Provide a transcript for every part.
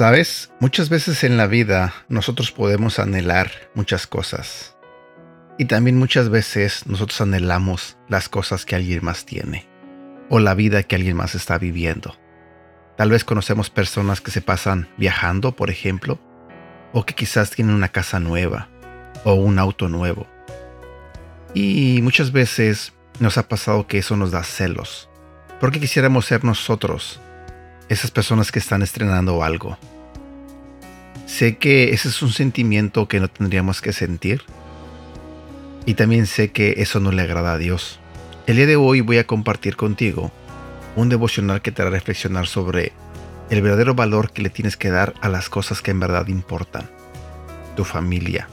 Sabes, muchas veces en la vida nosotros podemos anhelar muchas cosas. Y también muchas veces nosotros anhelamos las cosas que alguien más tiene. O la vida que alguien más está viviendo. Tal vez conocemos personas que se pasan viajando, por ejemplo. O que quizás tienen una casa nueva. O un auto nuevo. Y muchas veces nos ha pasado que eso nos da celos. Porque quisiéramos ser nosotros esas personas que están estrenando algo. Sé que ese es un sentimiento que no tendríamos que sentir. Y también sé que eso no le agrada a Dios. El día de hoy voy a compartir contigo un devocional que te hará reflexionar sobre el verdadero valor que le tienes que dar a las cosas que en verdad importan. Tu familia.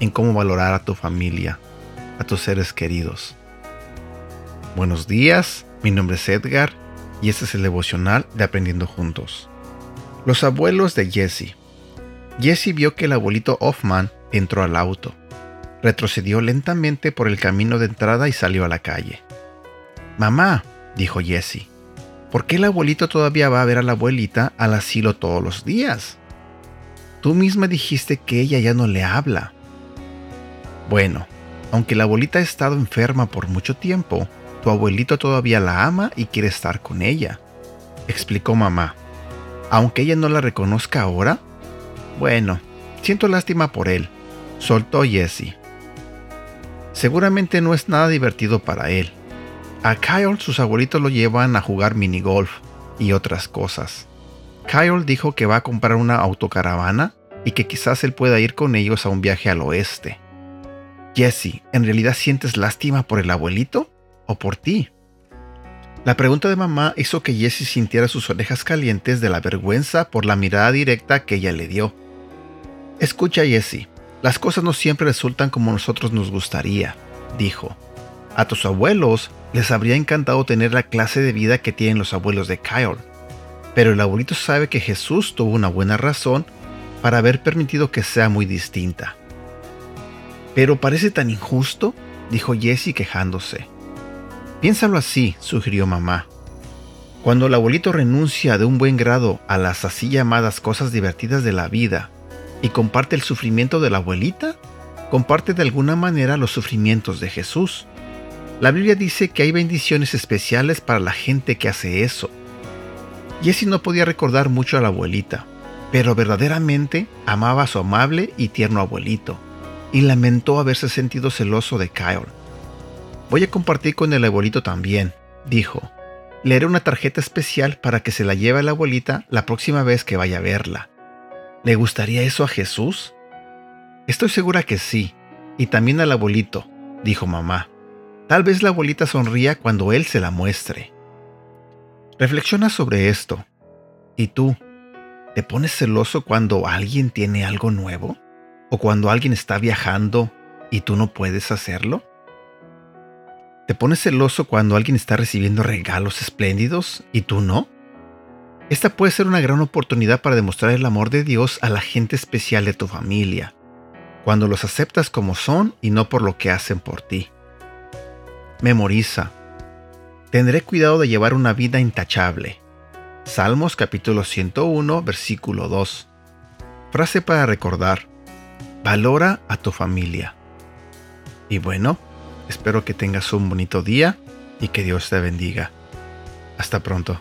En cómo valorar a tu familia, a tus seres queridos. Buenos días, mi nombre es Edgar y este es el devocional de Aprendiendo Juntos. Los abuelos de Jesse. Jesse vio que el abuelito Hoffman entró al auto. Retrocedió lentamente por el camino de entrada y salió a la calle. Mamá, dijo Jesse, ¿por qué el abuelito todavía va a ver a la abuelita al asilo todos los días? Tú misma dijiste que ella ya no le habla. Bueno, aunque la abuelita ha estado enferma por mucho tiempo, tu abuelito todavía la ama y quiere estar con ella, explicó mamá. Aunque ella no la reconozca ahora. Bueno, siento lástima por él, soltó Jesse. Seguramente no es nada divertido para él. A Kyle sus abuelitos lo llevan a jugar minigolf y otras cosas. Kyle dijo que va a comprar una autocaravana y que quizás él pueda ir con ellos a un viaje al oeste. Jesse, ¿en realidad sientes lástima por el abuelito? o por ti? La pregunta de mamá hizo que Jessie sintiera sus orejas calientes de la vergüenza por la mirada directa que ella le dio. Escucha, Jessie, las cosas no siempre resultan como nosotros nos gustaría, dijo. A tus abuelos les habría encantado tener la clase de vida que tienen los abuelos de Kyle, pero el abuelito sabe que Jesús tuvo una buena razón para haber permitido que sea muy distinta. Pero parece tan injusto, dijo Jessie quejándose. Piénsalo así, sugirió mamá. Cuando el abuelito renuncia de un buen grado a las así llamadas cosas divertidas de la vida y comparte el sufrimiento de la abuelita, comparte de alguna manera los sufrimientos de Jesús. La Biblia dice que hay bendiciones especiales para la gente que hace eso. Jessie no podía recordar mucho a la abuelita, pero verdaderamente amaba a su amable y tierno abuelito, y lamentó haberse sentido celoso de Kyle Voy a compartir con el abuelito también, dijo. Le haré una tarjeta especial para que se la lleve a la abuelita la próxima vez que vaya a verla. ¿Le gustaría eso a Jesús? Estoy segura que sí, y también al abuelito, dijo mamá. Tal vez la abuelita sonría cuando él se la muestre. Reflexiona sobre esto. ¿Y tú? ¿Te pones celoso cuando alguien tiene algo nuevo? ¿O cuando alguien está viajando y tú no puedes hacerlo? ¿Te pones celoso cuando alguien está recibiendo regalos espléndidos y tú no? Esta puede ser una gran oportunidad para demostrar el amor de Dios a la gente especial de tu familia, cuando los aceptas como son y no por lo que hacen por ti. Memoriza. Tendré cuidado de llevar una vida intachable. Salmos capítulo 101, versículo 2. Frase para recordar. Valora a tu familia. Y bueno, Espero que tengas un bonito día y que Dios te bendiga. Hasta pronto.